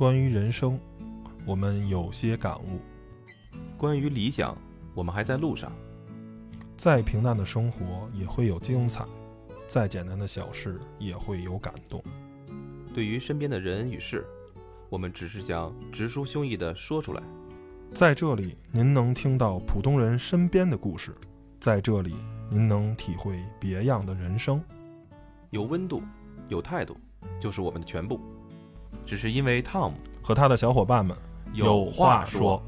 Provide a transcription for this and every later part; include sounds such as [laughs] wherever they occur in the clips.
关于人生，我们有些感悟。关于理想，我们还在路上。再平淡的生活也会有精彩，再简单的小事也会有感动。对于身边的人与事，我们只是想直抒胸臆地说出来。在这里，您能听到普通人身边的故事；在这里，您能体会别样的人生。有温度，有态度，就是我们的全部。只是因为 Tom 和他的小伙伴们有话说。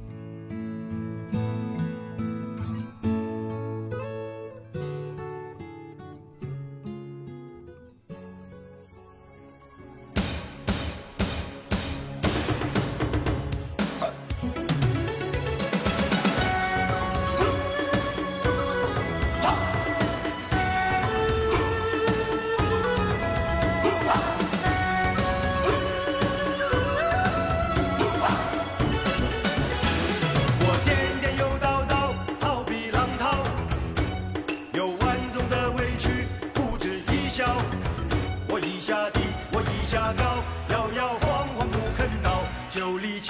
倒，九里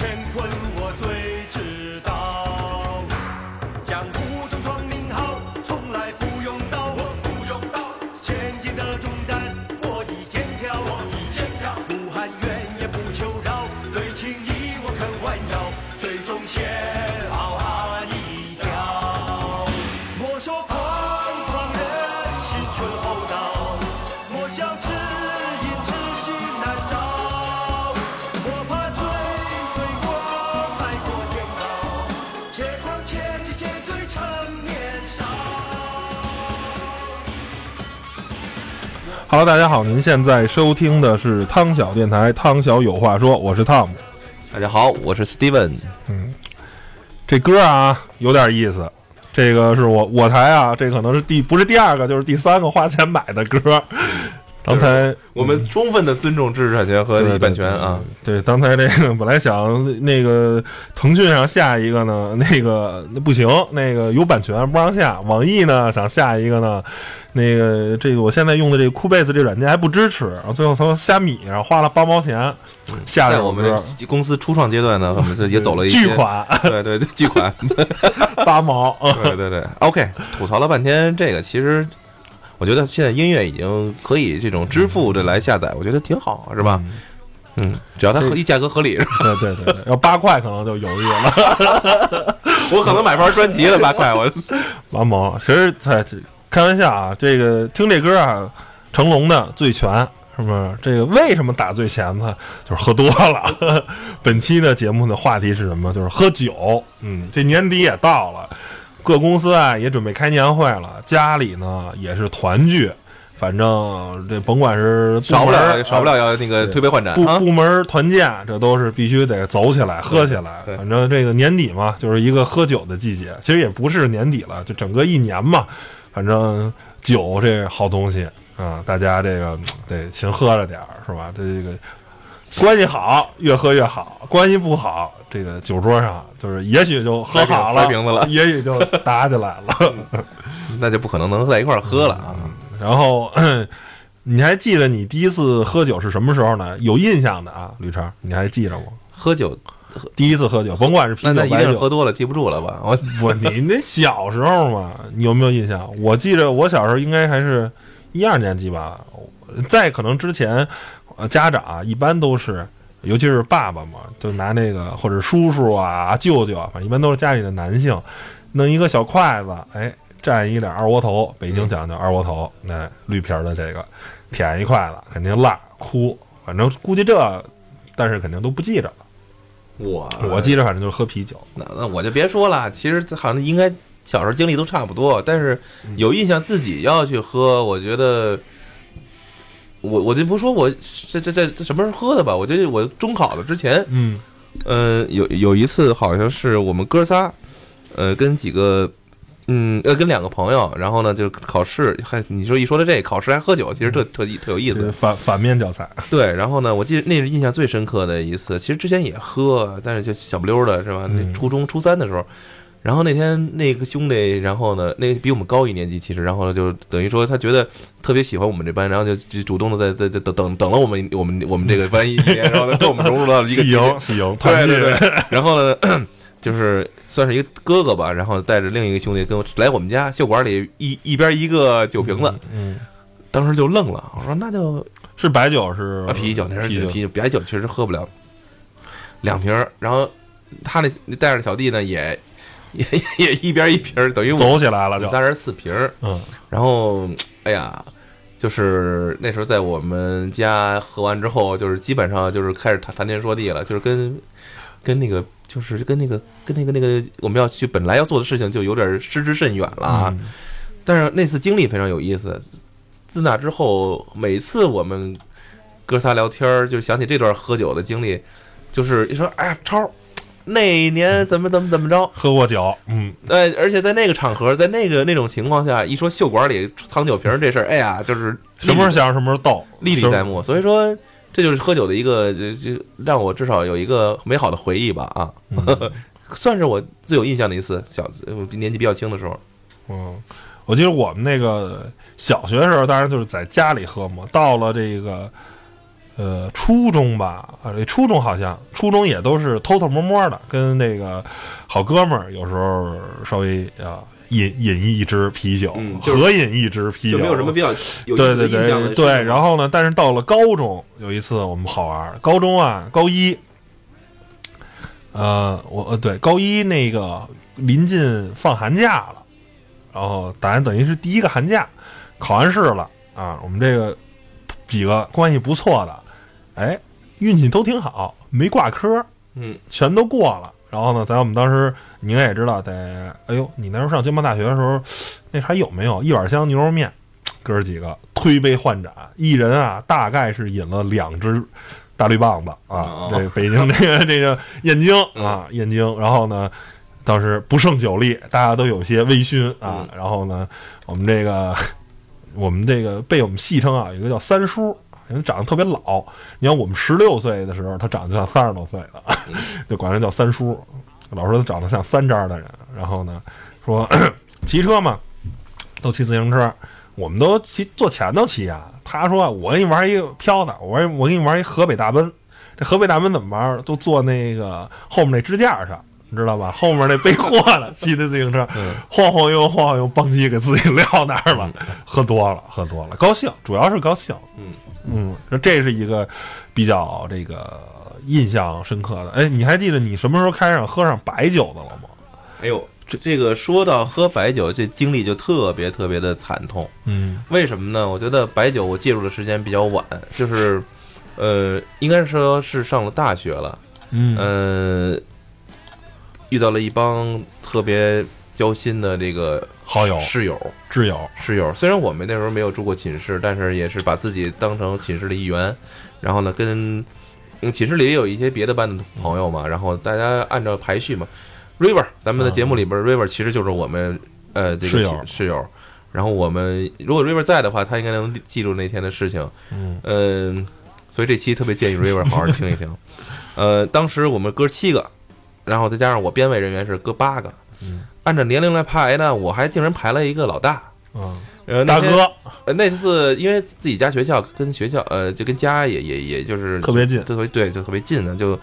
Hello，大家好，您现在收听的是汤小电台，汤小有话说，我是 Tom。大家好，我是 Steven。嗯这歌啊有点意思，这个是我我台啊，这可能是第不是第二个，就是第三个花钱买的歌。[laughs] 刚才我们充分的尊重知识产权和对版权啊。对，刚才这个本来想那个腾讯上下一个呢，那个那不行，那个有版权不让下。网易呢想下一个呢，那个这个我现在用的这个酷贝斯这软件还不支持，然后最后从虾米上花了八毛钱下这首在我们，这公司初创阶段呢，我们这也走了一些巨，款 [laughs] 对对对，巨款，[laughs] 八毛。[laughs] 对对对。OK，吐槽了半天这个，其实我觉得现在音乐已经可以这种支付的来下载，我觉得挺好，是吧？嗯，只要它合一价格合理，是吧？对对对对，要八块可能就犹豫了。我可能买盘专辑了，八块，我八毛，其实在开玩笑啊，这个听这歌啊，成龙的《醉拳》是不是？这个为什么打醉拳呢？就是喝多了。[laughs] 本期的节目的话题是什么？就是喝酒。嗯，这年底也到了，各公司啊也准备开年会了，家里呢也是团聚。反正这甭管是少不了，少不了要那个推杯换盏啊。部部门团建，这都是必须得走起来、喝起来。反正这个年底嘛，就是一个喝酒的季节。其实也不是年底了，就整个一年嘛。反正酒这好东西啊、大家这个嗯得勤喝着点儿，是吧？这个关系好，越喝越好；关系不好，这个酒桌上就是也许就喝好了，摔瓶子了也许就打起来了。[laughs] 那就不可能能在一块儿喝了啊。然后 [clears throat] 你还记得你第一次喝酒是什么时候呢？有印象的啊，吕超，你还记着吗？喝酒，第一次喝酒，甭管是啤酒、那那一定白酒，是喝多了，记不住了吧？我我，你那小时候嘛，你有没有印象？我记着我小时候应该还是一二年级吧，在可能之前，呃，家长啊一般都是，尤其是爸爸嘛，就拿那个或者叔叔啊、舅舅啊，反正一般都是家里的男性，弄一个小筷子，哎，蘸一点二锅头，北京讲究二锅头，那绿皮儿的这个，舔一筷子，肯定辣哭，反正估计这，但是肯定都不记着了。我我记着，反正就是喝啤酒。那那我就别说了，其实好像应该小时候经历都差不多，但是有印象自己要去喝，我觉得。我我就不说我这这这这什么时候喝的吧，我觉得我中考的之前，嗯呃，有有一次好像是我们哥仨，呃，跟几个，嗯，呃，跟两个朋友，然后呢，就考试，还你说一说到这考试还喝酒，其实特特特有意思。反反面教材。对，然后呢，我记得那是印象最深刻的一次。其实之前也喝，但是就小不溜的是吧？那嗯初中初三的时候，然后那天那个兄弟，然后呢，那个比我们高一年级，其实，然后呢，就等于说他觉得特别喜欢我们这班，然后就就主动的在在在等等等了我们我们我们这个班一年，然后呢跟我们融入到了一个 [laughs] 喜迎喜迎，团对对对，然后呢，就是算是一个哥哥吧，然后带着另一个兄弟跟我来我们家秀馆里一一边一个酒瓶子，嗯，当时就愣了，我说那就是白酒是啊啤酒，那是啤酒啤酒，白酒确实喝不了两瓶儿，然后他那那带着小弟呢也也也一边一瓶儿，等于我走起来了就仨人四瓶儿，嗯然后哎呀。就是那时候在我们家喝完之后，就是基本上就是开始谈谈天说地了，就是跟跟那个就是跟那个跟那个那个我们要去本来要做的事情就有点失之甚远了啊。嗯但是那次经历非常有意思，自那之后，每次我们哥仨聊天儿，就想起这段喝酒的经历，就是一说，哎呀，超儿，那年怎么怎么怎么着，喝过酒，嗯，呃，而且在那个场合，在那个那种情况下，一说袖管里藏酒瓶儿这事儿，哎呀，就是什么时候想什么时候到，历历在目。所以说，这就是喝酒的一个，就就让我至少有一个美好的回忆吧啊，嗯 [laughs] 算是我最有印象的一次小呃年纪比较轻的时候。嗯，我记得我们那个小学的时候，当然就是在家里喝嘛。到了这个呃初中吧，啊，这初中好像初中也都是偷偷摸摸的，跟那个好哥们儿有时候稍微啊饮饮一支啤酒，嗯就是合饮一支啤酒，就没有什么比较有意对对对对，然后呢，但是到了高中，有一次我们好玩儿，高中啊，高一，呃，我呃对，高一那个临近放寒假了，然后咱等于是第一个寒假，考完试了啊，我们这个几个关系不错的，哎，运气都挺好，没挂科，嗯，全都过了。然后呢，在我们当时，你应该也知道，在哎呦，你那时候上经贸大学的时候，那还有没有一碗香牛肉面？哥儿几个推杯换盏，一人啊，大概是饮了两只大绿棒子啊哦。这北京这个这个 [laughs] 燕京啊，燕京。然后呢，当时不胜酒力，大家都有些微醺啊嗯。然后呢，我们这个 [laughs] 我们这个被我们戏称啊，有一个叫三叔。人长得特别老，你看我们十六岁的时候，他长得就像三十多岁的，[laughs] 就管人叫三叔。老说他长得像三张的人，然后呢，说 [clears throat] 骑车嘛，都骑自行车，我们都骑坐前头骑啊。他说我给你玩一个飘的，我玩我给你玩一河北大奔。这河北大奔怎么玩？都坐那个后面那支架上，你知道吧？后面那背货的骑的自行车，晃晃悠晃晃悠，邦机给自己撂那儿了。喝多了，喝多了，高兴，主要是高兴。嗯嗯，那这是一个比较这个印象深刻的。哎，你还记得你什么时候开始喝上白酒的了吗？哎呦，这这个说到喝白酒，这经历就特别特别的惨痛。嗯为什么呢？我觉得白酒我介入的时间比较晚，就是，呃，应该说是上了大学了，嗯呃，遇到了一帮特别交心的这个好友、室友，挚友，室友。虽然我们那时候没有住过寝室，但是也是把自己当成寝室的一员，然后呢，跟嗯寝室里也有一些别的班的朋友嘛，然后大家按照排序嘛。River，咱们的节目里边、River 其实就是我们呃这个室友室友。然后我们如果 River 在的话，他应该能记住那天的事情。嗯嗯，所以这期特别建议 River 好好听一听。[laughs] 呃，当时我们哥七个，然后再加上我编委人员是哥八个，嗯按照年龄来排呢，我还竟然排了一个老大。嗯，呃，大哥，呃，那次因为自己家学校跟学校，呃，就跟家也也也就是特别近特别对，就特别近呢，就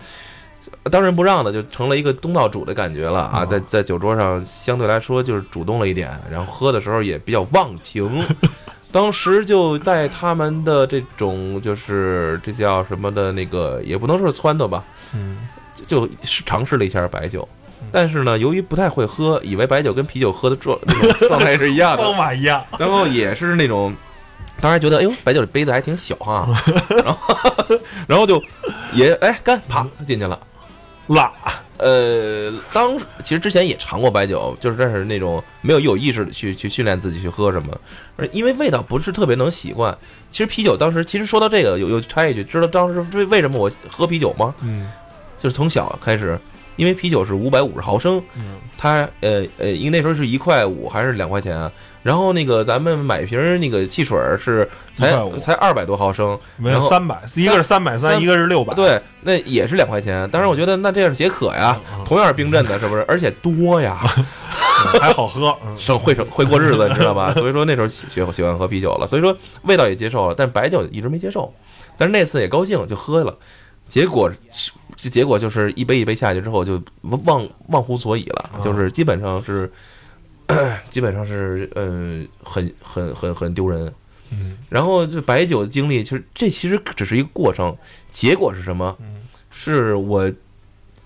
当仁不让的，就成了一个东道主的感觉了啊，哦在在酒桌上相对来说就是主动了一点，然后喝的时候也比较忘情。[laughs] 当时就在他们的这种就是这叫什么的那个，也不能说是撺掇吧，嗯就就是尝试了一下白酒。但是呢，由于不太会喝，以为白酒跟啤酒喝的状那种状态是一样的，方法一样，然后也是那种，当时觉得哎呦，白酒的杯子还挺小哈，[laughs] 然后然后就也哎干啪进去了。辣，呃，当其实之前也尝过白酒，就是但是那种没有有意识的去去训练自己去喝什么，而因为味道不是特别能习惯。其实啤酒当时其实说到这个有有插一句，知道当时为为什么我喝啤酒吗？嗯就是从小开始因为啤酒是五百五十毫升，嗯它呃呃，因为那时候是一块五还是两块钱啊？然后那个咱们买瓶儿那个汽水儿是才1.5才二百多毫升，没然后有三百，一个是三百三，一个是六百，对，那也是两块钱。当然，我觉得那这样解渴呀，嗯同样是冰镇的，是不是？而且多呀，[laughs] 嗯还好喝。嗯 [laughs] 省会省会过日子，你知道吧？[laughs] 所以说那时候喜喜喜欢喝啤酒了，所以说味道也接受了，但白酒一直没接受。但是那次也高兴，就喝了。结果是结果就是一杯一杯下去之后就忘忘乎所以了，啊就是基本上是 [clears throat] 基本上是呃很很很很丢人。嗯然后这白酒的经历，其实这其实只是一个过程，结果是什么？嗯是我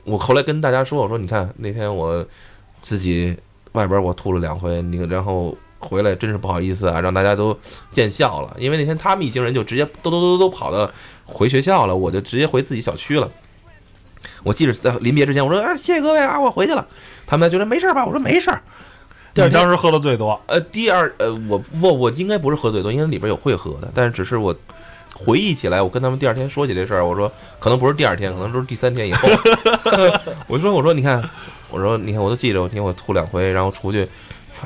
我后来跟大家说，我说你看那天我自己外边我吐了两回，你然后回来真是不好意思啊，让大家都见笑了，因为那天他们一行人就直接都都都都跑到回学校了，我就直接回自己小区了。我记着在临别之前，我说啊，谢谢各位啊，我回去了。他们觉得没事儿吧？我说没事儿。第二当时喝的最多，呃，第二呃，我我我应该不是喝最多，因为里边有会喝的，但是只是我回忆起来，我跟他们第二天说起这事儿，我说可能不是第二天，可能都是第三天以后。[laughs] [laughs] 我说我说你看，我说你看我都记着，我听我吐两回，然后出去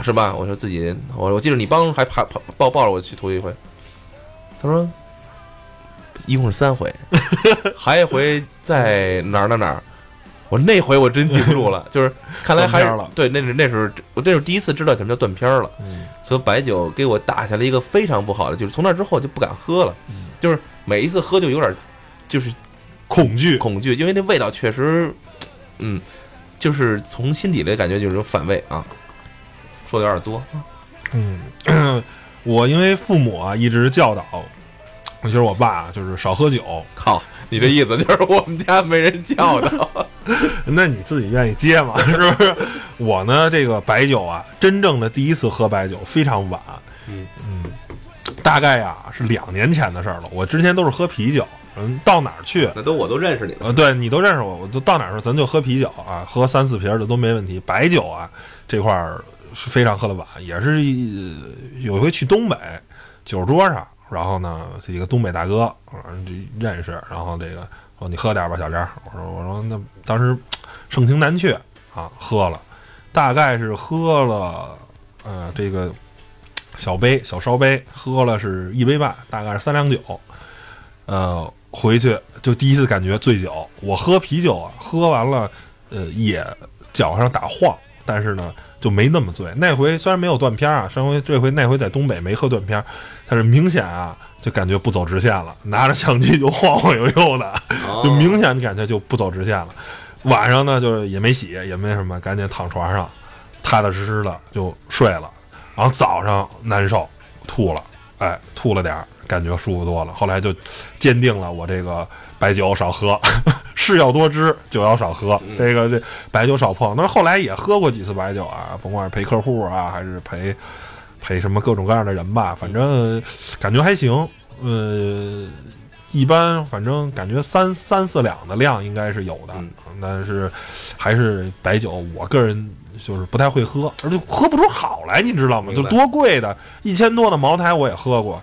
是吧？我说自己，我我记得你帮还爬爬抱抱着我去吐一回。他说一共是三回，[laughs] 还一回在哪儿哪儿哪儿。我那回我真记不住了，[laughs] 就是看来还是对，那是那时候我那是第一次知道什么叫断片儿了。嗯。所以白酒给我打下了一个非常不好的，就是从那之后就不敢喝了，嗯。就是每一次喝就有点就是恐惧，恐惧，因为那味道确实，嗯，就是从心底里感觉就是有反胃啊，说的有点多，嗯，[coughs] 我因为父母啊一直教导，其是我爸就是少喝酒，靠，你这意思就是 [laughs] 我们家没人教导，那你自己愿意接嘛，[laughs] 是不是？我呢，这个白酒啊，真正的第一次喝白酒非常晚，嗯大概呀是两年前的事儿了。我之前都是喝啤酒，嗯，到哪儿去，那都我都认识你了，呃，对你都认识我，我都到哪儿说咱就喝啤酒啊，喝三四瓶儿的都没问题。白酒啊这块儿是非常喝的晚，也是一有一回去东北酒桌上，然后呢这几个东北大哥嗯就认识，然后这个说你喝点吧，小梁儿，我说我说那当时盛情难却啊，喝了，大概是喝了呃这个小杯小烧杯，喝了是一杯半，大概是三两酒，呃，回去就第一次感觉醉酒。我喝啤酒啊，喝完了，呃，也脚上打晃，但是呢，就没那么醉。那回虽然没有断片儿啊，上回这回那回在东北没喝断片儿，但是明显啊，就感觉不走直线了，拿着相机就晃晃悠悠的，哦就明显感觉就不走直线了。晚上呢，就是也没洗，也没什么，赶紧躺床上，踏踏实实的就睡了。然后早上难受，吐了，哎，吐了点儿，感觉舒服多了。后来就坚定了我这个白酒少喝，事要多知，酒要少喝。这个这白酒少碰。但是后来也喝过几次白酒啊，甭管是陪客户啊，还是陪陪什么各种各样的人吧，反正感觉还行。呃，一般反正感觉三三四两的量应该是有的，嗯但是还是白酒，我个人就是不太会喝，而且喝不出好来，你知道吗？就多贵的，一千多的茅台我也喝过，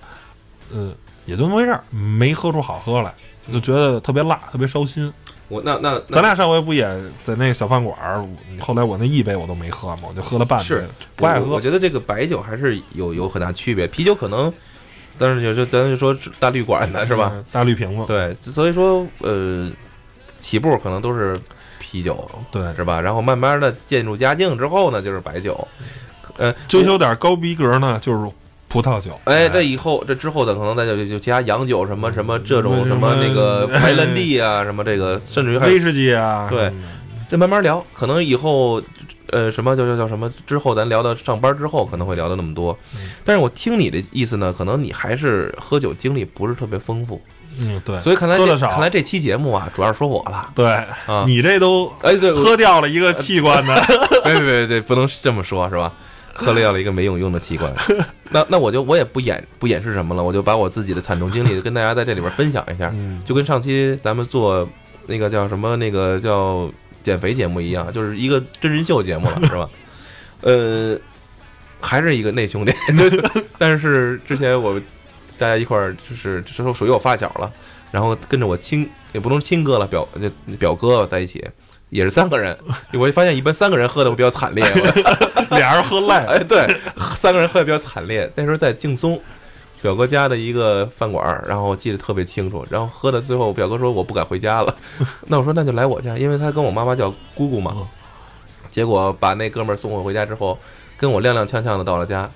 嗯、也就那么回事儿，没喝出好喝来，就觉得特别辣，特别烧心。我那那那咱俩上回不也在那个小饭馆儿？后来我那一杯我都没喝嘛，我就喝了半杯，是不爱喝我我。觉得这个白酒还是有有很大区别，啤酒可能，但是就就咱就说大绿管的是吧？嗯？大绿瓶子，对，所以说呃，起步可能都是啤酒，对，是吧？然后慢慢的渐入佳境之后呢，就是白酒。呃，追求点高逼格呢，就是葡萄酒。哎，这以后这之后的可能再就就加洋酒什么什么这种什么那个白兰地啊，什么这个，甚至于还威士忌啊，对嗯这慢慢聊，可能以后。呃，什么叫叫叫什么？之后咱聊到上班之后，可能会聊到那么多。嗯但是我听你的意思呢，可能你还是喝酒经历不是特别丰富，嗯，对，所以看来看来这期节目啊，主要是说我了对，啊。你这都哎，对，喝掉了一个器官的，[laughs] 别别别别，不能这么说，是吧？[laughs] 喝掉了一个没有用的器官。[laughs] 那那我就我也不掩不掩饰什么了，我就把我自己的惨重经历跟大家在这里边分享一下，嗯，就跟上期咱们做那个叫什么那个叫减肥节目一样，就是一个真人秀节目了，是吧？[laughs] 呃，还是一个那兄弟，但是之前我大家一块儿就是这时候属于我发小了，然后跟着我亲也不能说亲哥了，表就表哥在一起，也是三个人。[laughs] 我就发现一般三个人喝的会比较惨烈。[laughs] 俩人喝累了，[laughs] 哎，对，三个人喝的比较惨烈。那时候在劲松，表哥家的一个饭馆，然后我记得特别清楚。然后喝的最后，表哥说我不敢回家了，那我说那就来我家，因为他跟我妈妈叫姑姑嘛嗯。结果把那哥们儿送我回家之后，跟我踉踉跄跄的到了家。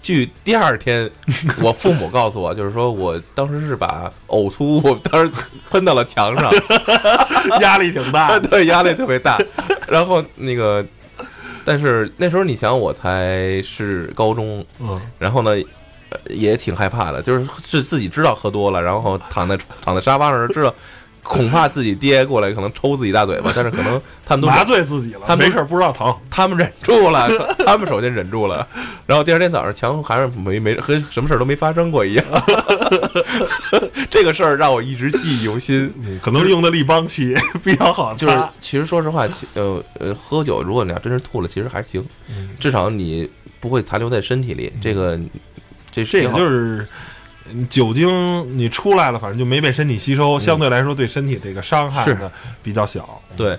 据第二天我父母告诉我，就是说我当时是把呕吐物当时喷到了墙上，[laughs] 压力挺大。[laughs] 对，压力特别大。然后那个，但是那时候你想，我才是高中，嗯，然后呢，呃也挺害怕的，就是是自己知道喝多了，然后躺在躺在沙发上知道，恐怕自己爹过来可能抽自己大嘴巴，但是可能他们都麻醉自己了，他们没事儿不知道疼。他们忍住了，他们首先忍住了，然后第二天早上强还是没没和什么事儿都没发生过一样，[laughs] 这个事儿让我一直记忆犹新。嗯可能用的立邦漆比较好擦，就是其实说实话，其呃呃，喝酒如果你要真是吐了，其实还行，嗯至少你不会残留在身体里。这个这这个就是嗯酒精你出来了，反正就没被身体吸收，相对来说对身体这个伤害是呢比较小。对，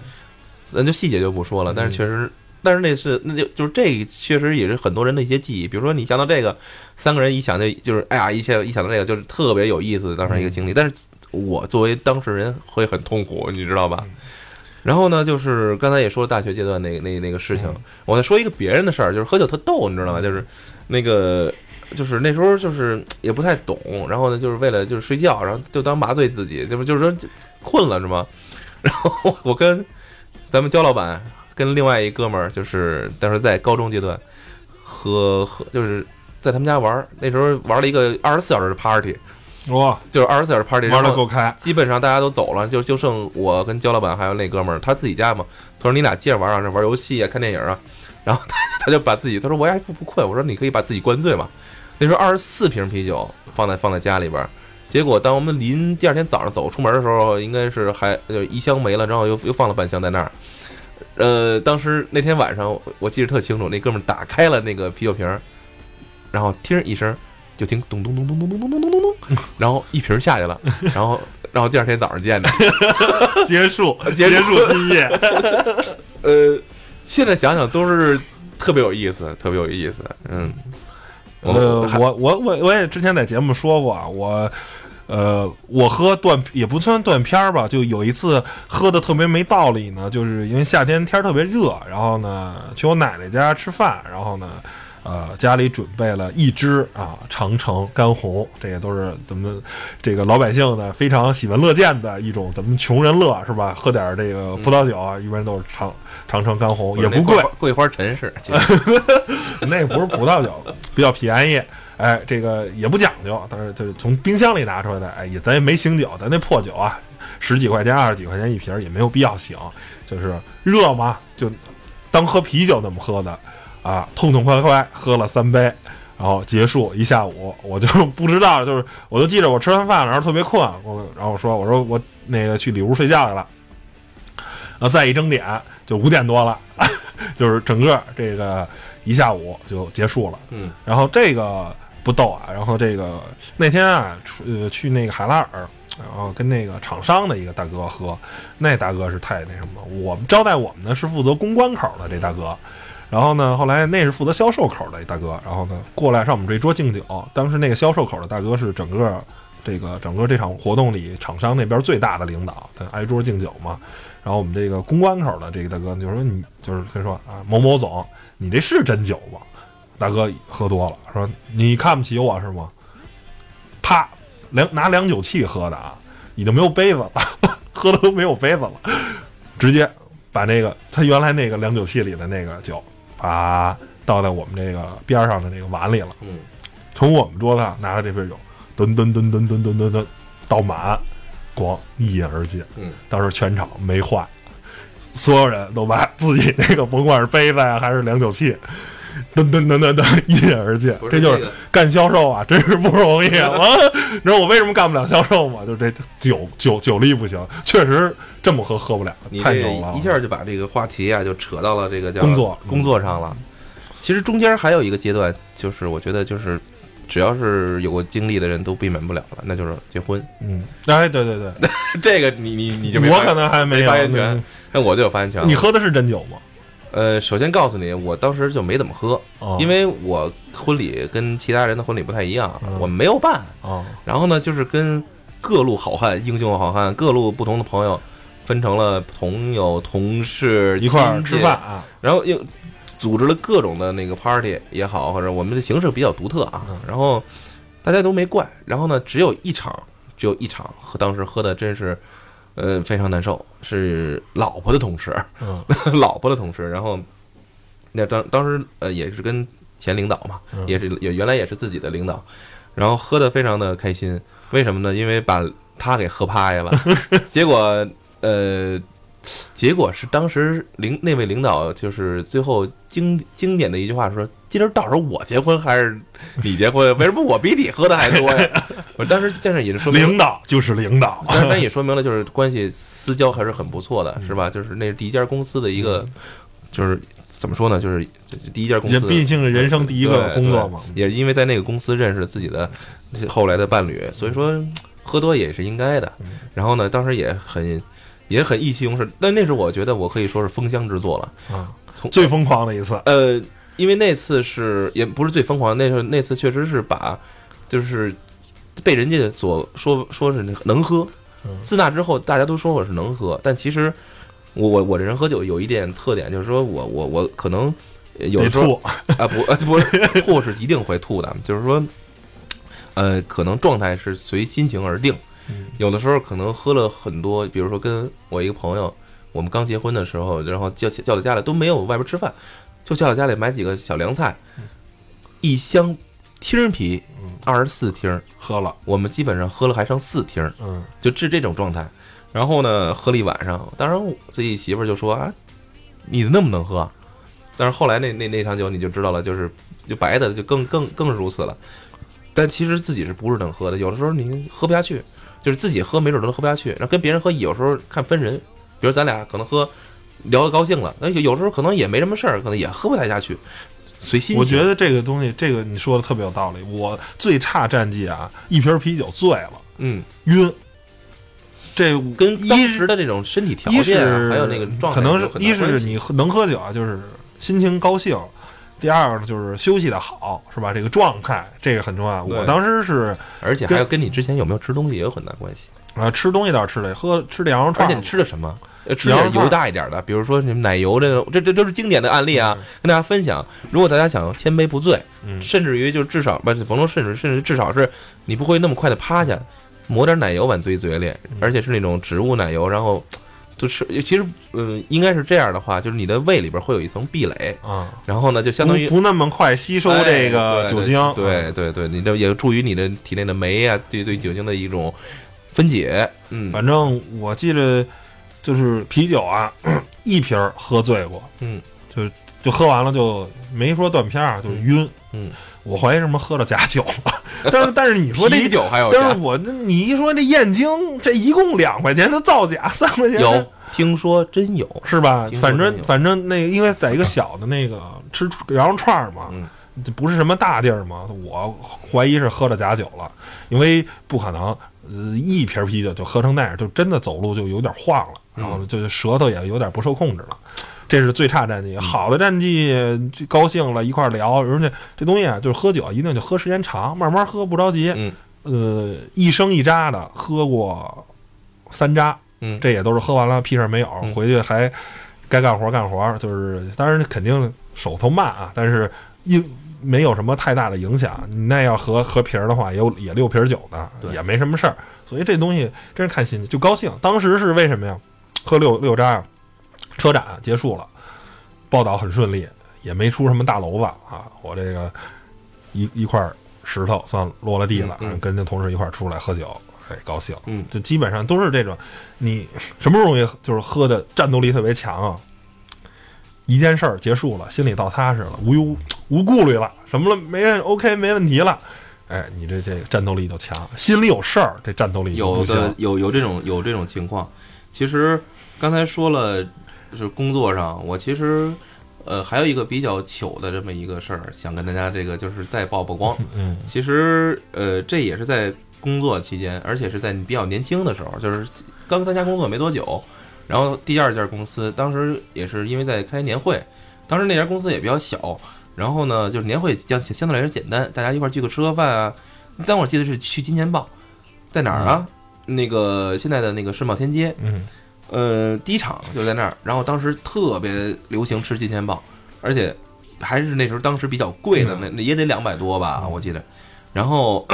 咱就细节就不说了，但是确实。但是那是那就就是这个确实也是很多人的一些记忆，比如说你想到这个，三个人一想就就是哎呀，一下一想到这个就是特别有意思的当时一个经历。但是我作为当事人会很痛苦，你知道吧？然后呢，就是刚才也说了大学阶段那个那那个事情，我再说一个别人的事儿，就是喝酒特逗，你知道吗？就是那个就是那时候就是也不太懂，然后呢，就是为了就是睡觉，然后就当麻醉自己，就是就是说困了是吗？然后我跟咱们焦老板跟另外一哥们儿，就是当时在高中阶段喝喝，就是在他们家玩儿，那时候玩了一个二十四小时的 party，哇，就是二十四小时 party，玩的够开，基本上大家都走了，就就剩我跟焦老板还有那哥们儿，他自己家嘛。他说你俩接着玩啊，这玩游戏啊，看电影啊。[laughs] 然后他他就把自己，他说我也不不困，我说你可以把自己灌醉嘛。那时候二十四瓶啤酒放在放在家里边儿，结果当我们临第二天早上走出门的时候，应该是还就一箱没了，然后又又放了半箱在那儿。呃，当时那天晚上我记得特清楚，那哥们儿打开了那个啤酒瓶儿，然后听一声，就听咚咚咚咚咚咚咚咚咚咚咚，然后一瓶下去了，然后然后第二天早上见的。[laughs] 结束结束束今夜。[laughs] 呃，现在想想都是特别有意思，特别有意思。嗯，呃，我我我我也之前在节目说过啊，我呃，我喝断也不算断片儿吧，就有一次喝的特别没道理呢，就是因为夏天天儿特别热，然后呢去我奶奶家吃饭，然后呢。呃，家里准备了一支啊长城干红，这也都是咱们这个老百姓呢非常喜闻乐见的一种咱们穷人乐是吧？喝点这个葡萄酒啊，一般都是长长城干红，也不贵，桂花陈氏，[laughs] 那不是葡萄酒，比较便宜。哎，这个也不讲究，但是就是从冰箱里拿出来的，哎，也咱也没醒酒，咱那破酒啊，十几块钱、二十几块钱一瓶，也没有必要醒，就是热嘛，就当喝啤酒那么喝的啊，痛痛快快喝了三杯，然后结束一下午，我就不知道，就是我就记着我吃完饭了，然后特别困，我然后我说我说我那个去里屋睡觉去了，然后再一睁眼就五点多了，[laughs] 就是整个这个一下午就结束了。嗯，然后这个不逗啊，然后这个那天啊，出呃去那个海拉尔，然后跟那个厂商的一个大哥喝，那大哥是太那什么，我们招待我们的是负责公关口的这大哥。然后呢，后来那是负责销售口的一大哥，然后呢过来上我们这桌敬酒。当时那个销售口的大哥是整个这个整个这场活动里厂商那边最大的领导，他挨桌敬酒嘛。然后我们这个公关口的这个大哥就说你就是他说啊某某总，你这是真酒吗？大哥喝多了，说你看不起我是吗？啪，量拿量酒器喝的啊，已经没有杯子了，喝的都没有杯子了，直接把那个他原来那个量酒器里的那个酒，啪倒在我们这个边上的那个碗里了。嗯，从我们桌子上拿着这瓶酒，吨吨吨吨吨吨吨吨倒满，咣一饮而尽。嗯，当时全场没话，所有人都把自己那个甭管是杯子呀、还是量酒器，噔噔噔噔噔一饮而尽这就是干销售啊，真是不容易啊！[laughs] 我 [laughs] 你知道我为什么干不了销售吗？就这酒酒酒力不行，确实这么喝喝不了，你这太牛了。一下就把这个话题啊就扯到了这个叫工作嗯工作上了。其实中间还有一个阶段，就是我觉得就是只要是有过经历的人都避免不了了，那就是结婚。嗯，哎，对对对，[laughs] 这个你你你就没我可能还没有没发言权，那我就有发言权了。你喝的是真酒吗？呃，首先告诉你，我当时就没怎么喝，哦因为我婚礼跟其他人的婚礼不太一样，嗯我没有办。哦，然后呢，就是跟各路好汉、英雄好汉、各路不同的朋友分成了朋友、同事一块儿吃饭，啊，然后又组织了各种的那个 party 也好，或者我们的形式比较独特啊嗯。然后大家都没怪，然后呢，只有一场，只有一场喝，当时喝的真是。呃，非常难受，是老婆的同事，嗯。[laughs] 老婆的同事，然后那当当时呃也是跟前领导嘛，嗯。也是也原来也是自己的领导，然后喝的非常的开心，为什么呢？因为把他给喝趴下了，[laughs] 结果呃，结果是当时领那位领导就是最后经经典的一句话说：“今儿到时候我结婚还是你结婚？为什么我比你喝的还多呀？” [laughs] 我当时见着也是说明领导就是领导，但是那也说明了，就是关系私交还是很不错的，是吧？就是那是第一家公司的一个，就是怎么说呢？就是第一家公司，毕竟是人生第一个工作嘛。也因为在那个公司认识了自己的后来的伴侣，所以说喝多也是应该的。然后呢，当时也很也很意气用事，但那时候我觉得我可以说是封箱之作了。啊，最疯狂的一次，呃，因为那次是也不是最疯狂，那时候那次确实是把就是被人家所说说是能喝嗯，自那之后大家都说我是能喝，但其实我我我这人喝酒有一点特点，就是说我我我可能有的时候吐，[laughs] 啊不呃不是吐是一定会吐的，就是说呃可能状态是随心情而定，嗯。有的时候可能喝了很多，比如说跟我一个朋友，我们刚结婚的时候，然后叫叫到家里都没有外边吃饭，就叫到家里买几个小凉菜，一箱听儿啤嗯，二十四听儿，喝了，我们基本上喝了还剩四听儿，嗯就是这种状态。然后呢，喝了一晚上，当然我自己媳妇儿就说啊，你那么能喝，但是后来那那那场酒你就知道了，就是就白的就更更更是如此了。但其实自己是不是能喝的？有的时候你喝不下去，就是自己喝没准都喝不下去，然后跟别人喝有时候看分人，比如咱俩可能喝聊得高兴了，那有时候可能也没什么事儿，可能也喝不太下去，随心情。我觉得这个东西，这个你说的特别有道理。我最差战绩啊，一瓶啤酒醉了，嗯，晕。这跟当时的这种身体条件啊还有那个状态可能是一是你能喝酒啊，就是心情高兴；第二呢，就是休息的好，是吧？这个状态这个很重要。我当时是而且还有跟你之前有没有吃东西也有很大关系。啊、吃东西倒是吃的，喝吃的羊肉串而且你吃的什么？呃吃点油大一点的，比如说什么奶油这种，这这都是经典的案例啊，跟大家分享。如果大家想千杯不醉，嗯甚至于就至少不是甭说甚至甚至至少是你不会那么快的趴下，抹点奶油往自己嘴里，嗯而且是那种植物奶油，然后就是其实嗯应该是这样的话，就是你的胃里边会有一层壁垒，啊，然后呢就相当于不不那么快吸收哎这个酒精，对对对，你这也助于你的体内的酶啊，对对酒精的一种分解。嗯反正我记着就是啤酒啊，[clears throat] 一瓶儿喝醉过，嗯，就就喝完了就没说断片儿啊，就是晕。嗯，我怀疑什么喝了假酒了，[laughs] 但是但是你说这啤酒还有但是我那你一说这燕京这一共两块钱的造假，[laughs] 三块钱有听说真有，是吧？反正反正那个因为在一个小的那个吃羊肉串儿嘛，嗯。这不是什么大地儿嘛，我怀疑是喝了假酒了，因为不可能，呃，一瓶啤酒就喝成那样，就真的走路就有点晃了，然后就是舌头也有点不受控制了。这是最差战绩，好的战绩就高兴了，一块儿聊，人家这东西啊，就是喝酒一定就喝时间长，慢慢喝不着急。嗯呃，一升一扎的喝过三扎，嗯，这也都是喝完了屁事儿没有，嗯回去还该干活干活，就是当然肯定手头慢啊，但是应没有什么太大的影响。你那要喝喝瓶儿的话，也有也六瓶酒呢，也没什么事儿。所以这东西真是看心情，就高兴。当时是为什么呀？喝六六扎呀，车展结束了，报道很顺利，也没出什么大娄子啊。我这个一一块石头算落了地了，嗯嗯跟着同事一块儿出来喝酒，哎，高兴。嗯就基本上都是这种，你什么时候容易就是喝的战斗力特别强啊？一件事儿结束了，心里倒踏实了，无忧无顾虑了，什么了没人 OK 没问题了，哎，你这这个战斗力就强，心里有事儿，这战斗力就有的有有这种有这种情况。其实刚才说了，就是工作上，我其实呃，还有一个比较糗的这么一个事儿，想跟大家这个就是再曝曝光。嗯其实，呃，这也是在工作期间，而且是在你比较年轻的时候，就是刚参加工作没多久，然后第二家公司，当时也是因为在开年会，当时那家公司也比较小，然后呢，就是年会相相对来说简单，大家一块儿聚个吃个饭啊。但我记得是去金钱豹，在哪儿啊？那个现在的那个世贸天阶，嗯呃，第一场就在那儿，然后当时特别流行吃金钱豹，而且还是那时候当时比较贵的，那那也得两百多吧，我记得。然后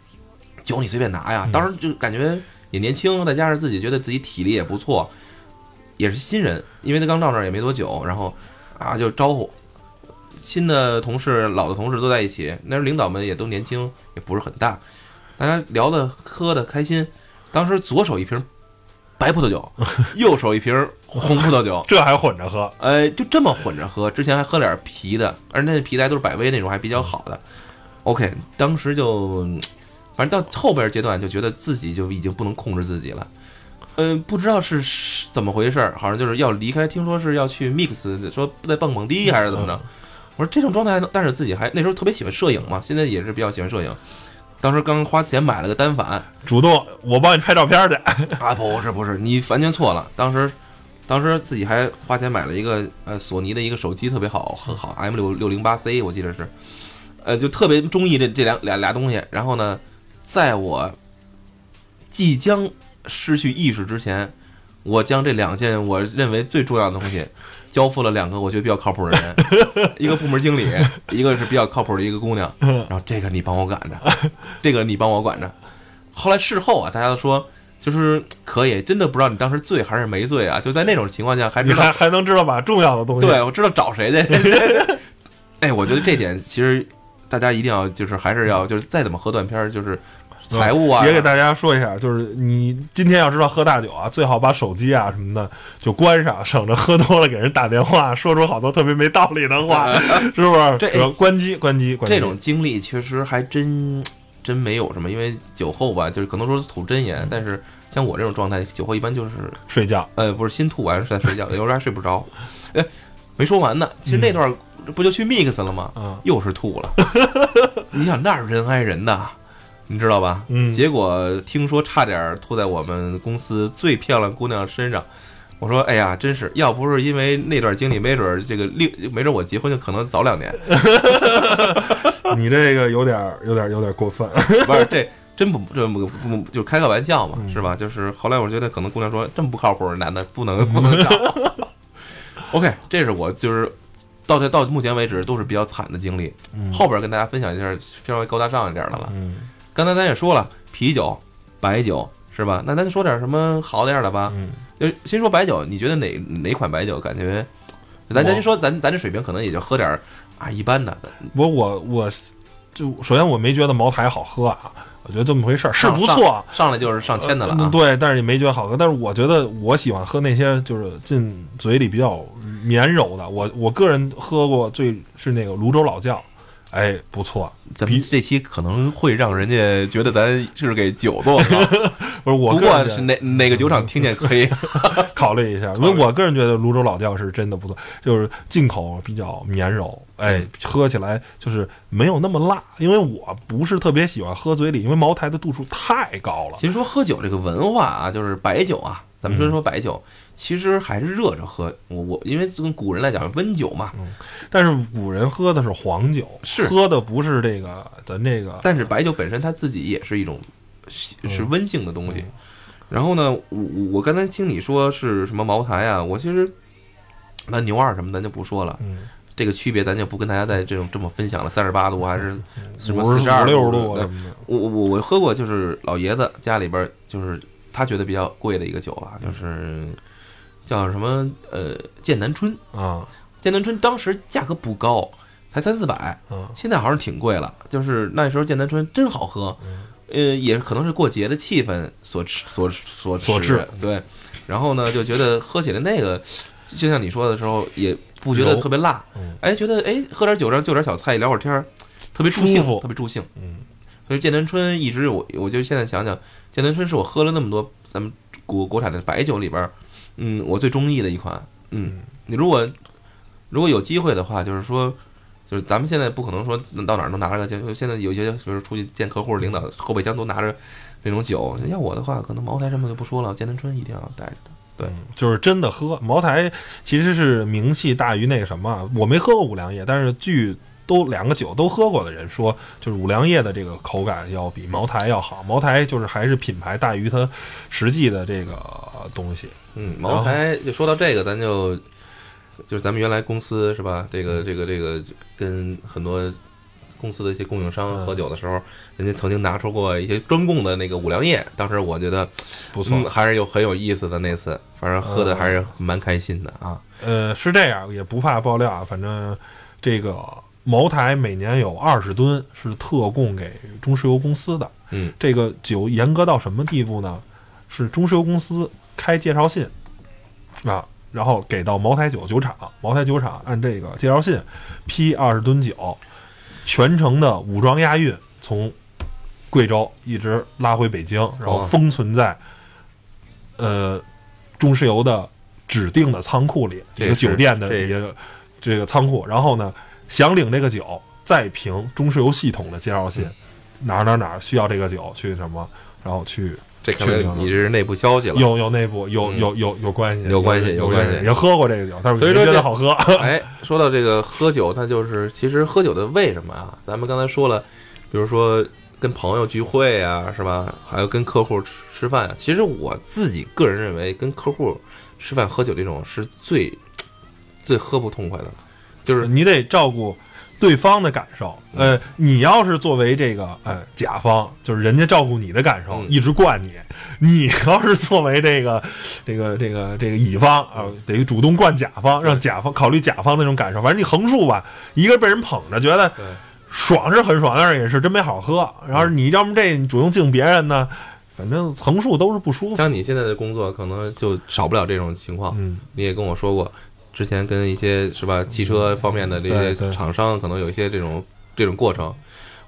[clears throat] 酒你随便拿呀，当时就感觉也年轻，再加上自己觉得自己体力也不错，也是新人，因为他刚到那儿也没多久，然后啊就招呼新的同事、老的同事都在一起，那时候领导们也都年轻，也不是很大，大家聊的喝的开心。当时左手一瓶白葡萄酒，[laughs] 右手一瓶红葡萄酒，[laughs] 这还混着喝，哎，就这么混着喝。之前还喝点啤的，而且那啤的还都是百威那种，还比较好的。OK，当时就，嗯反正到后边阶段就觉得自己就已经不能控制自己了。嗯，不知道是是怎么回事儿，好像就是要离开，听说是要去 mix，说在蹦蹦迪还是怎么着。我说这种状态，但是自己还那时候特别喜欢摄影嘛，现在也是比较喜欢摄影。当时刚花钱买了个单反，主动我帮你拍照片去。啊，不是不是，你完全错了。当时，当时自己还花钱买了一个呃索尼的一个手机，特别好，很好，M 六六零八 C，我记得是，呃，就特别中意这这两俩俩东西。然后呢，在我即将失去意识之前，我将这两件我认为最重要的东西交付了两个我觉得比较靠谱的人，[laughs] 一个部门经理，一个是比较靠谱的一个姑娘。然后这个你帮我管着，这个你帮我管着。后来事后啊，大家都说就是可以，真的不知道你当时醉还是没醉啊。就在那种情况下，还你知道还还能知道把重要的东西，对，我知道找谁去。[laughs] 哎，我觉得这点其实大家一定要就是还是要就是再怎么喝断片儿，就是财务啊，也给大家说一下，就是你今天要知道喝大酒啊，最好把手机啊什么的就关上，省着喝多了给人打电话，说出好多特别没道理的话，是不是？这说关机，关机，关机。这种经历确实还真真没有什么，因为酒后吧，就是可能说吐真言，但是像我这种状态，酒后一般就是睡觉，呃，不是心吐完是在睡觉，有时候还睡不着。哎，没说完呢，其实那段不就去 mix 了吗？嗯又是吐了。[laughs] 你想那儿人挨人呐，你知道吧？嗯结果听说差点吐在我们公司最漂亮姑娘身上。我说，哎呀，真是，要不是因为那段经历，没准儿这个另，没准儿我结婚就可能早两年。[laughs] 你这个有点儿有点儿有点儿过分。[laughs] 不是这真不这不不就开个玩笑嘛，是吧？就是后来我觉得可能姑娘说这么不靠谱的男的不能 [laughs] 不能找。OK，这是我就是到这到目前为止都是比较惨的经历。后边跟大家分享一下稍微高大上一点的了。嗯刚才咱也说了，啤酒、白酒是吧？那咱说点什么好点的吧。嗯，就先说白酒，你觉得哪哪款白酒感觉？咱咱就说咱咱这水平可能也就喝点儿啊一般的，我我我就首先我没觉得茅台好喝啊，我觉得这么回事儿是不错。上来就是上千的了对，但是也没觉得好喝。但是我觉得我喜欢喝那些就是进嘴里比较绵柔的。我我个人喝过最是那个泸州老窖，哎，不错。咱们这期可能会让人家觉得咱是给酒做的，[laughs] 不是我不个人觉得过是哪哪个酒厂听见可以。[laughs] 考虑一下，[laughs] 因为我个人觉得泸州老窖是真的不错，就是进口比较绵柔，哎，喝起来就是没有那么辣。因为我不是特别喜欢喝嘴里，因为茅台的度数太高了。其实说喝酒这个文化啊，就是白酒啊，咱们说说白酒，其实还是热着喝。我我因为从古人来讲，温酒嘛，但是古人喝的是黄酒，是喝的不是这个咱这个。但是白酒本身它自己也是一种是温性的东西。然后呢，我我我刚才听你说是什么茅台啊，我其实那牛二什么咱就不说了，嗯，这个区别咱就不跟大家在这种这么分享了，三十八度还是什么四十二六十度我我我喝过，就是老爷子家里边儿就是他觉得比较贵的一个酒啊，就是叫什么呃剑南春。啊剑南春当时价格不高，才三四百，啊现在好像挺贵了。就是那时候剑南春真好喝，呃，也可能是过节的气氛所吃所所所致致对。然后呢，就觉得喝起来那个，就像你说的时候，也不觉得特别辣嗯，哎，觉得哎喝点酒，然后就点小菜，聊会儿天儿，特别助兴，特别助兴。嗯所以剑南春一直我我就现在想想，剑南春是我喝了那么多咱们国国产的白酒里边儿，嗯，我最中意的一款。嗯，你如果如果有机会的话，就是说，就是咱们现在不可能说到哪儿都拿着个，就现在有些就是出去见客户、领导，后备箱都拿着那种酒。要我的话，可能茅台什么就不说了，剑南春一定要带着的。对嗯就是真的喝茅台，其实是名气大于那个什么。我没喝过五粮液，但是据都两个酒都喝过的人说，就是五粮液的这个口感要比茅台要好。茅台就是还是品牌大于它实际的这个东西。嗯，茅台就说到这个，咱就就是咱们原来公司是吧？这个这个这个跟很多公司的一些供应商嗯喝酒的时候，人家曾经拿出过一些专供的那个五粮液，当时我觉得不错，嗯还是有很有意思的那次，反正喝的还是蛮开心的啊。呃，是这样，也不怕爆料啊。反正这个茅台每年有二十吨是特供给中石油公司的。嗯，这个酒严格到什么地步呢？是中石油公司开介绍信啊，然后给到茅台酒酒厂，茅台酒厂按这个介绍信批二十吨酒，全程的武装押运，从贵州一直拉回北京，然后封存在呃中石油的指定的仓库里，这个酒店的这底下这个仓库。然后呢，想领这个酒，再凭中石油系统的介绍信，哪儿哪儿哪儿需要这个酒去什么，然后去这看来你这是内部消息了。有有内部有嗯有有有关系，有关系有关系也喝过这个酒，但是所以说这得好喝。[laughs] 哎，说到这个喝酒，那就是其实喝酒的为什么啊？咱们刚才说了，比如说跟朋友聚会啊，是吧？还有跟客户吃吃饭啊。其实我自己个人认为，跟客户吃饭喝酒这种是最最喝不痛快的，就是你得照顾对方的感受。呃，你要是作为这个呃甲方，就是人家照顾你的感受，嗯一直惯你；你要是作为这个这个这个这个乙方啊、得主动惯甲方，让甲方考虑甲方那种感受。反正你横竖吧，一个被人捧着，觉得爽是很爽，但是也是真没好喝。然后你要么这你主动敬别人呢，反正横竖都是不舒服。像你现在的工作，可能就少不了这种情况。嗯，你也跟我说过，之前跟一些是吧汽车方面的这些厂商，可能有一些这种这种过程，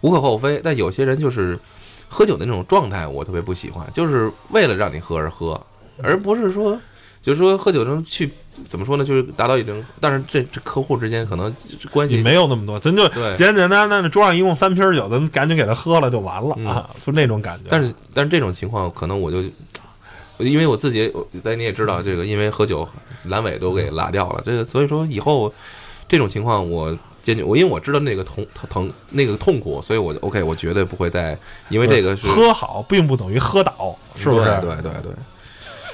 无可厚非。但有些人就是喝酒的那种状态，我特别不喜欢，就是为了让你喝而喝，而不是说就是说喝酒中去怎么说呢，就是达到一种，但是这这客户之间可能关系没有那么多，咱就。简简单单的桌上一共三瓶酒，咱赶紧给他喝了就完了、嗯啊，就那种感觉。但是但是这种情况，可能我就。因为我自己，我咱你也知道，这个因为喝酒，阑尾都给拉掉了。这个所以说以后这种情况，我坚决我因为我知道那个痛疼疼那个痛苦，所以我就 OK，我绝对不会再因为这个是喝好并不等于喝倒，是不是？对对对对。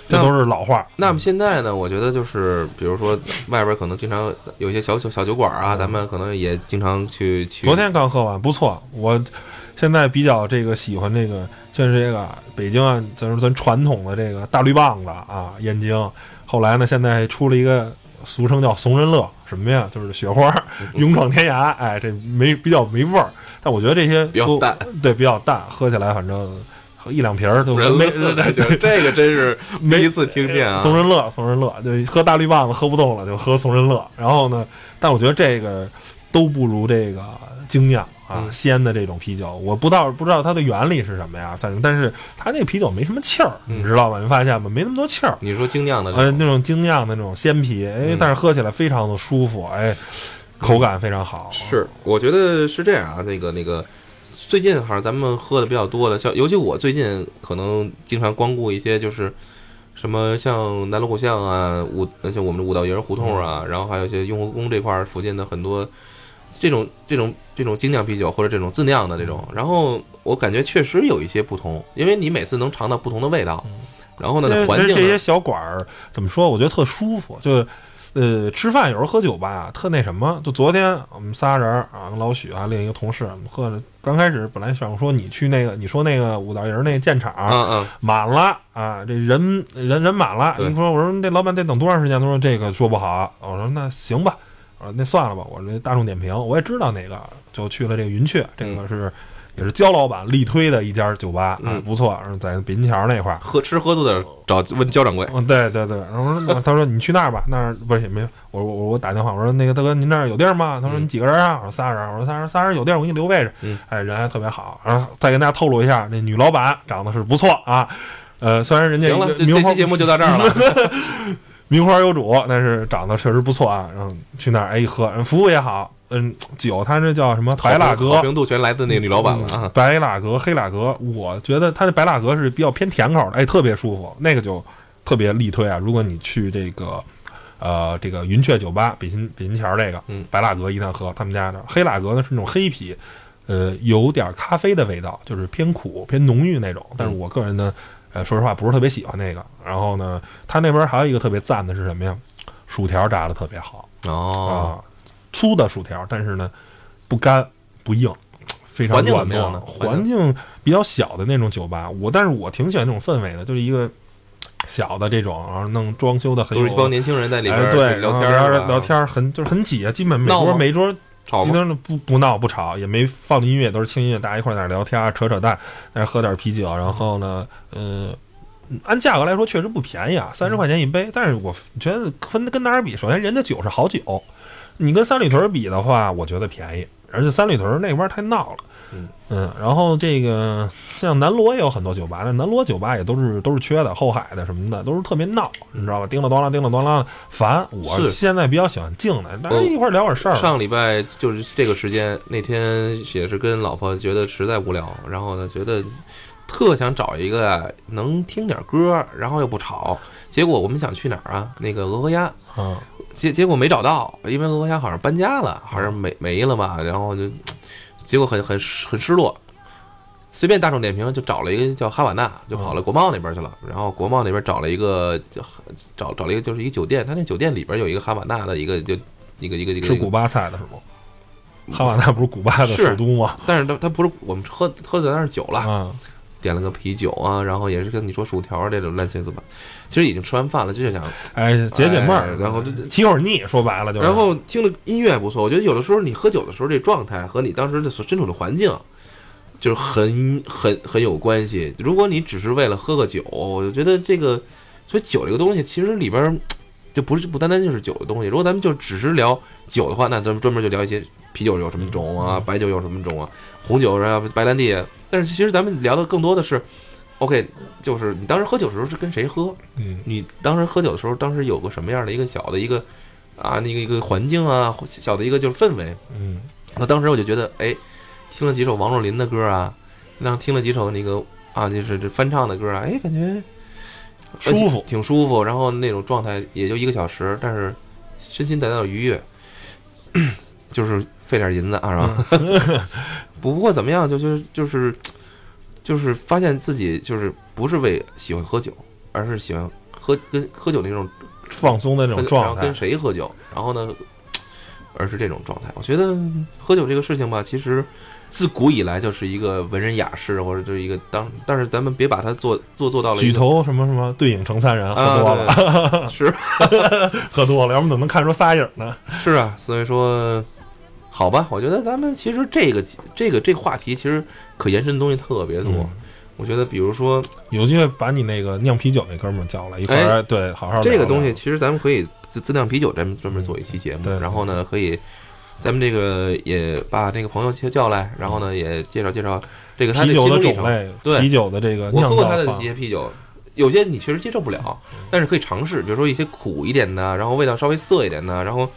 这都是老话。那么现在呢，我觉得就是比如说外边可能经常有一些小小小酒馆啊，咱们可能也经常去去。昨天刚喝完，不错。我现在比较这个喜欢这个，像是这个北京啊，咱说咱传统的这个大绿棒子啊，燕京。后来呢，现在出了一个俗称叫怂人乐，什么呀？就是雪花勇闯天涯。哎，这没比较没味儿，但我觉得这些比较淡，对，比较淡，喝起来反正喝一两瓶儿都没这个真是 [laughs] 第一次听见啊。怂人乐，怂人乐，就，喝大绿棒子喝不动了就喝怂人乐。然后呢，但我觉得这个都不如这个精酿鲜的这种啤酒。我不知道不知道它的原理是什么呀，反正但是它那个啤酒没什么气儿，嗯你知道吧？你发现吗？没那么多气儿。你说精酿的呃，那种精酿的那种鲜啤，哎嗯，但是喝起来非常的舒服，哎，口感非常好。是，我觉得是这样啊。那个那个，最近好像咱们喝的比较多的，像尤其我最近可能经常光顾一些，就是什么像南锣鼓巷啊，五像我们的五道营胡同啊，然后还有一些雍和宫这块儿附近的很多这种这种这种精酿啤酒或者这种自酿的这种，然后我感觉确实有一些不同，因为你每次能尝到不同的味道，然后呢这，环境，这些小馆儿怎么说？我觉得特舒服，就。呃，吃饭有时候喝酒吧，特那什么。就昨天我们仨人儿啊，跟老许啊另一个同事，我们喝着。刚开始本来想说你去那个，你说那个五道营那建厂、嗯嗯，满了啊，这人人人满了。对你说我说这老板得等多长时间？他说这个说不好。我说那行吧，我说那算了吧。我这大众点评我也知道哪个，就去了这个云雀，这个是、也是焦老板力推的一家酒吧，啊嗯不错，是在北京桥那块儿。喝吃喝都得找问焦掌柜，嗯，对对对，然后说那他说你去那儿吧，那儿不是也没有，我我我打电话，我说那个大哥您那儿有地儿吗？他说嗯你几个人啊？我说仨人，我说仨人仨人有地儿，我给你留位置。嗯，哎，人还特别好。然后再跟大家透露一下，那女老板长得是不错啊，呃，虽然人家行了，这期节目就到这儿了。[laughs] 名花有主，但是长得确实不错啊。然后去那儿哎一喝，服务也好，嗯，酒它这叫什么白蜡好。评度全来自那个女老板了嗯啊。白蜡格、黑蜡格，我觉得它的白蜡格是比较偏甜口的，哎，特别舒服，那个酒特别力推啊。如果你去这个呃这个云雀酒吧北新北新桥这个，嗯白蜡格一定要喝他们家的。黑蜡格呢是那种黑啤，呃，有点咖啡的味道，就是偏苦、偏浓郁那种。但是我个人呢，呃，说实话不是特别喜欢那个。然后呢，他那边还有一个特别赞的是什么呀？薯条炸的特别好。哦，啊，粗的薯条，但是呢不干不硬，非常软糯环境比较小的那种酒吧，我但是我挺喜欢这种氛围的，就是一个小的这种，然后弄装修的很有都是一帮年轻人在里边哎对聊天聊天很就是很挤啊，基本每桌每桌吵今天不不闹不吵，也没放音乐，都是轻音乐，大家一块儿在那儿聊天儿扯扯淡，在那喝点啤酒，然后呢，呃。按价格来说确实不便宜啊，三十块钱一杯。但是我觉得跟跟哪儿比，首先人家酒是好酒，你跟三里屯比的话，我觉得便宜，而且三里屯那边儿太闹了。嗯然后这个像南锣也有很多酒吧，那南锣酒吧也都是都是缺的，后海的什么的都是特别闹，你知道吧？叮了咣啷，叮了咣啷，烦。我是现在比较喜欢静的，大家一块儿聊会儿事儿。上礼拜就是这个时间，那天也是跟老婆觉得实在无聊，然后呢觉得特想找一个啊能听点歌，然后又不吵。结果我们想去哪儿啊？那个鹅和鸭，嗯，结结果没找到，因为鹅和鸭好像搬家了，好像没没了吧？然后就结果很很很失落。随便大众点评就找了一个叫哈瓦那，就跑了国贸那边去了。然后国贸那边找了一个叫找找了一个就是一个酒店，他那酒店里边有一个哈瓦那的一个就一个一个一个吃古巴菜的是吗？哈瓦那不是古巴的是首都吗？但是他他不是我们喝喝的那是酒了，啊，点了个啤酒啊，然后也是跟你说薯条这种乱七八糟，其实已经吃完饭了，就想，哎，解解闷哎儿，然后就起会儿腻，说白了就是。然后听的音乐不错，我觉得有的时候你喝酒的时候这状态和你当时的所身处的环境，就是很很很有关系。如果你只是为了喝个酒，我就觉得这个，所以酒这个东西其实里边就不是不单单就是酒的东西。如果咱们就只是聊酒的话，那咱们专门就聊一些啤酒有什么种啊，白酒有什么种啊，红酒啊，白兰地啊。但是其实咱们聊的更多的是，OK，就是你当时喝酒的时候是跟谁喝，嗯，你当时喝酒的时候，当时有个什么样的一个小的一个啊，那个一个环境啊，小的一个就是氛围。嗯，那当时我就觉得，哎，听了几首王若琳的歌啊，然后听了几首那个啊，就是这翻唱的歌啊，哎，感觉呃舒服挺挺舒服。然后那种状态也就一个小时，但是身心得到了愉悦，就是费点银子啊，是吧？嗯 [laughs] 不过怎么样，就就是就是就是发现自己就是不是为喜欢喝酒，而是喜欢喝跟喝酒那种放松的那种状态后跟，谁喝酒，然后呢，而是这种状态。我觉得喝酒这个事情吧，其实自古以来就是一个文人雅士，或者就是一个当，但是咱们别把它做做做到了举头什么什么对影成三人，喝多了，啊，是 [laughs] 喝多了，要不怎么能看出仨影呢？[laughs] 是啊，所以说。好吧，我觉得咱们其实这个这个这个话题其实可延伸的东西特别多。嗯我觉得，比如说有机会把你那个酿啤酒那哥们儿叫来一块儿，对，好好这个东西，其实咱们可以自自酿啤酒，咱们专门做一期节目。对然后呢，可以咱们这个也把这个朋友叫叫来，然后呢也介绍介绍这个他啤酒的。种类，对啤酒的这个我酿造喝过他的法一些啤酒，有些你确实接受不了，但是可以尝试，比如说一些苦一点的，然后味道稍微涩一点的，然后，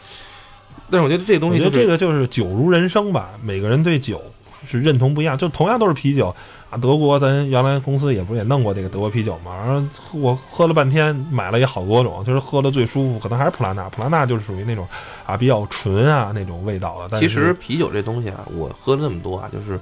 但是我觉得这东西就是觉得这个就是酒如人生吧，每个人对酒是认同不一样。就同样都是啤酒啊，德国咱原来公司也不是也弄过这个德国啤酒嘛，然后我喝了半天，买了也好多种，就是喝的最舒服，可能还是普拉纳。普拉纳就是属于那种啊比较纯啊那种味道的。但其实啤酒这东西啊，我喝了那么多啊，就是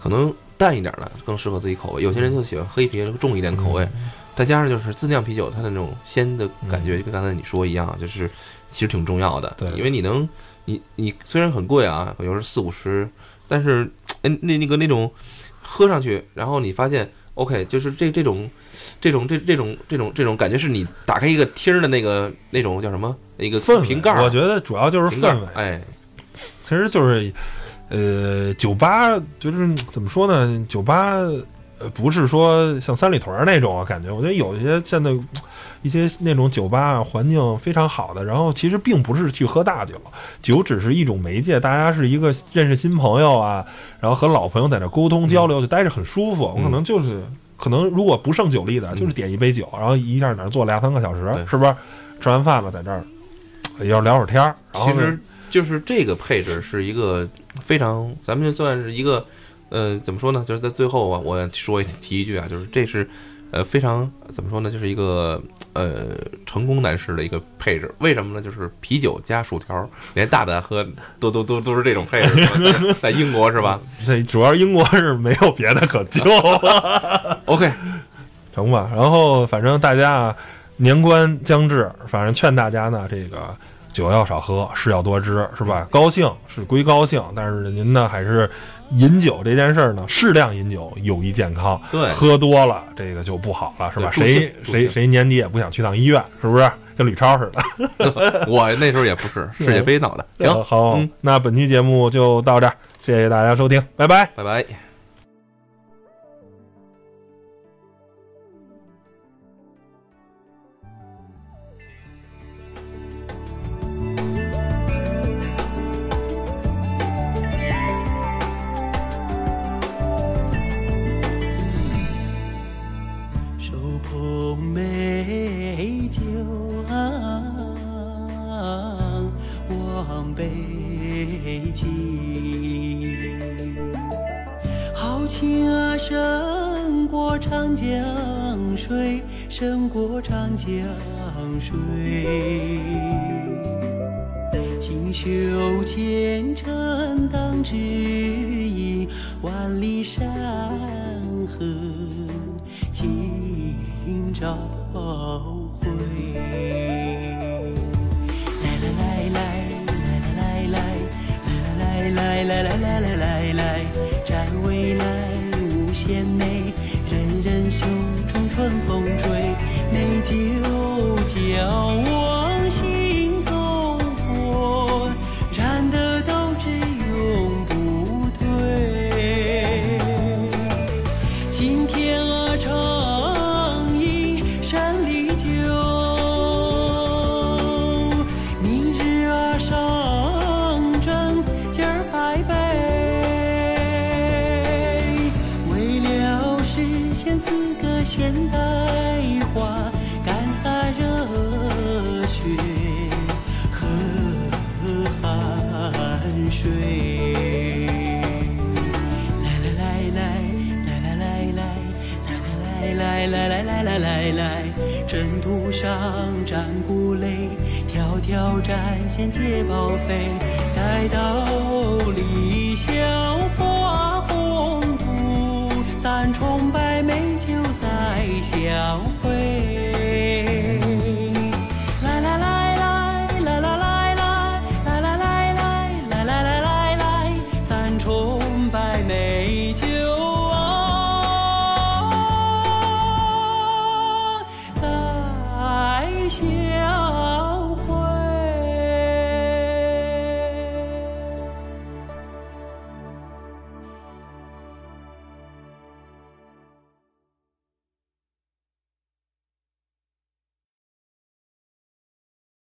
可能淡一点的更适合自己口味。有些人就喜欢喝一啤重一点的口味，再加上就是自酿啤酒，它的那种鲜的感觉，就跟刚才你说一样，就是其实挺重要的。对因为你能，你你虽然很贵啊，有时候四五十，但是哎那那个那种喝上去，然后你发现。OK，就是这这种，这种这这种这种这种感觉是你打开一个厅儿的那个那种叫什么一个瓶盖儿，我觉得主要就是氛围，哎，其实就是，呃，酒吧就是怎么说呢？酒吧呃不是说像三里屯儿那种啊，感觉我觉得有一些现在一些那种酒吧啊环境非常好的，然后其实并不是去喝大酒，酒只是一种媒介，大家是一个认识新朋友啊，然后和老朋友在那沟通交流，就待着很舒服。我可能就是可能如果不胜酒力的，就是点一杯酒，然后一下在那儿坐俩三个小时，是不是？吃完饭了，在这儿呃要聊会儿天儿。其实就是这个配置是一个非常，咱们就算是一个，呃，怎么说呢？就是在最后啊，我说提一句啊，就是这是呃非常怎么说呢？就是一个呃成功男士的一个配置。为什么呢？就是啤酒加薯条，连大胆喝都都都都是这种配置，在在英国是吧这主要英国是没有别的可救？[laughs] OK，成吧？然后反正大家啊，年关将至，反正劝大家呢，这个酒要少喝，事要多知，是吧？高兴是归高兴，但是您呢还是饮酒这件事儿呢，适量饮酒有益健康。对喝多了这个就不好了，是吧？谁谁谁年底也不想去趟医院，是不是？跟吕超似的。我那时候也不是世界杯闹的。行，好，嗯那本期节目就到这儿，谢谢大家收听，拜拜。拜拜。江水。鼓上战鼓擂，条条战线皆报废。待到理想化宏图，咱重拜美酒再相会。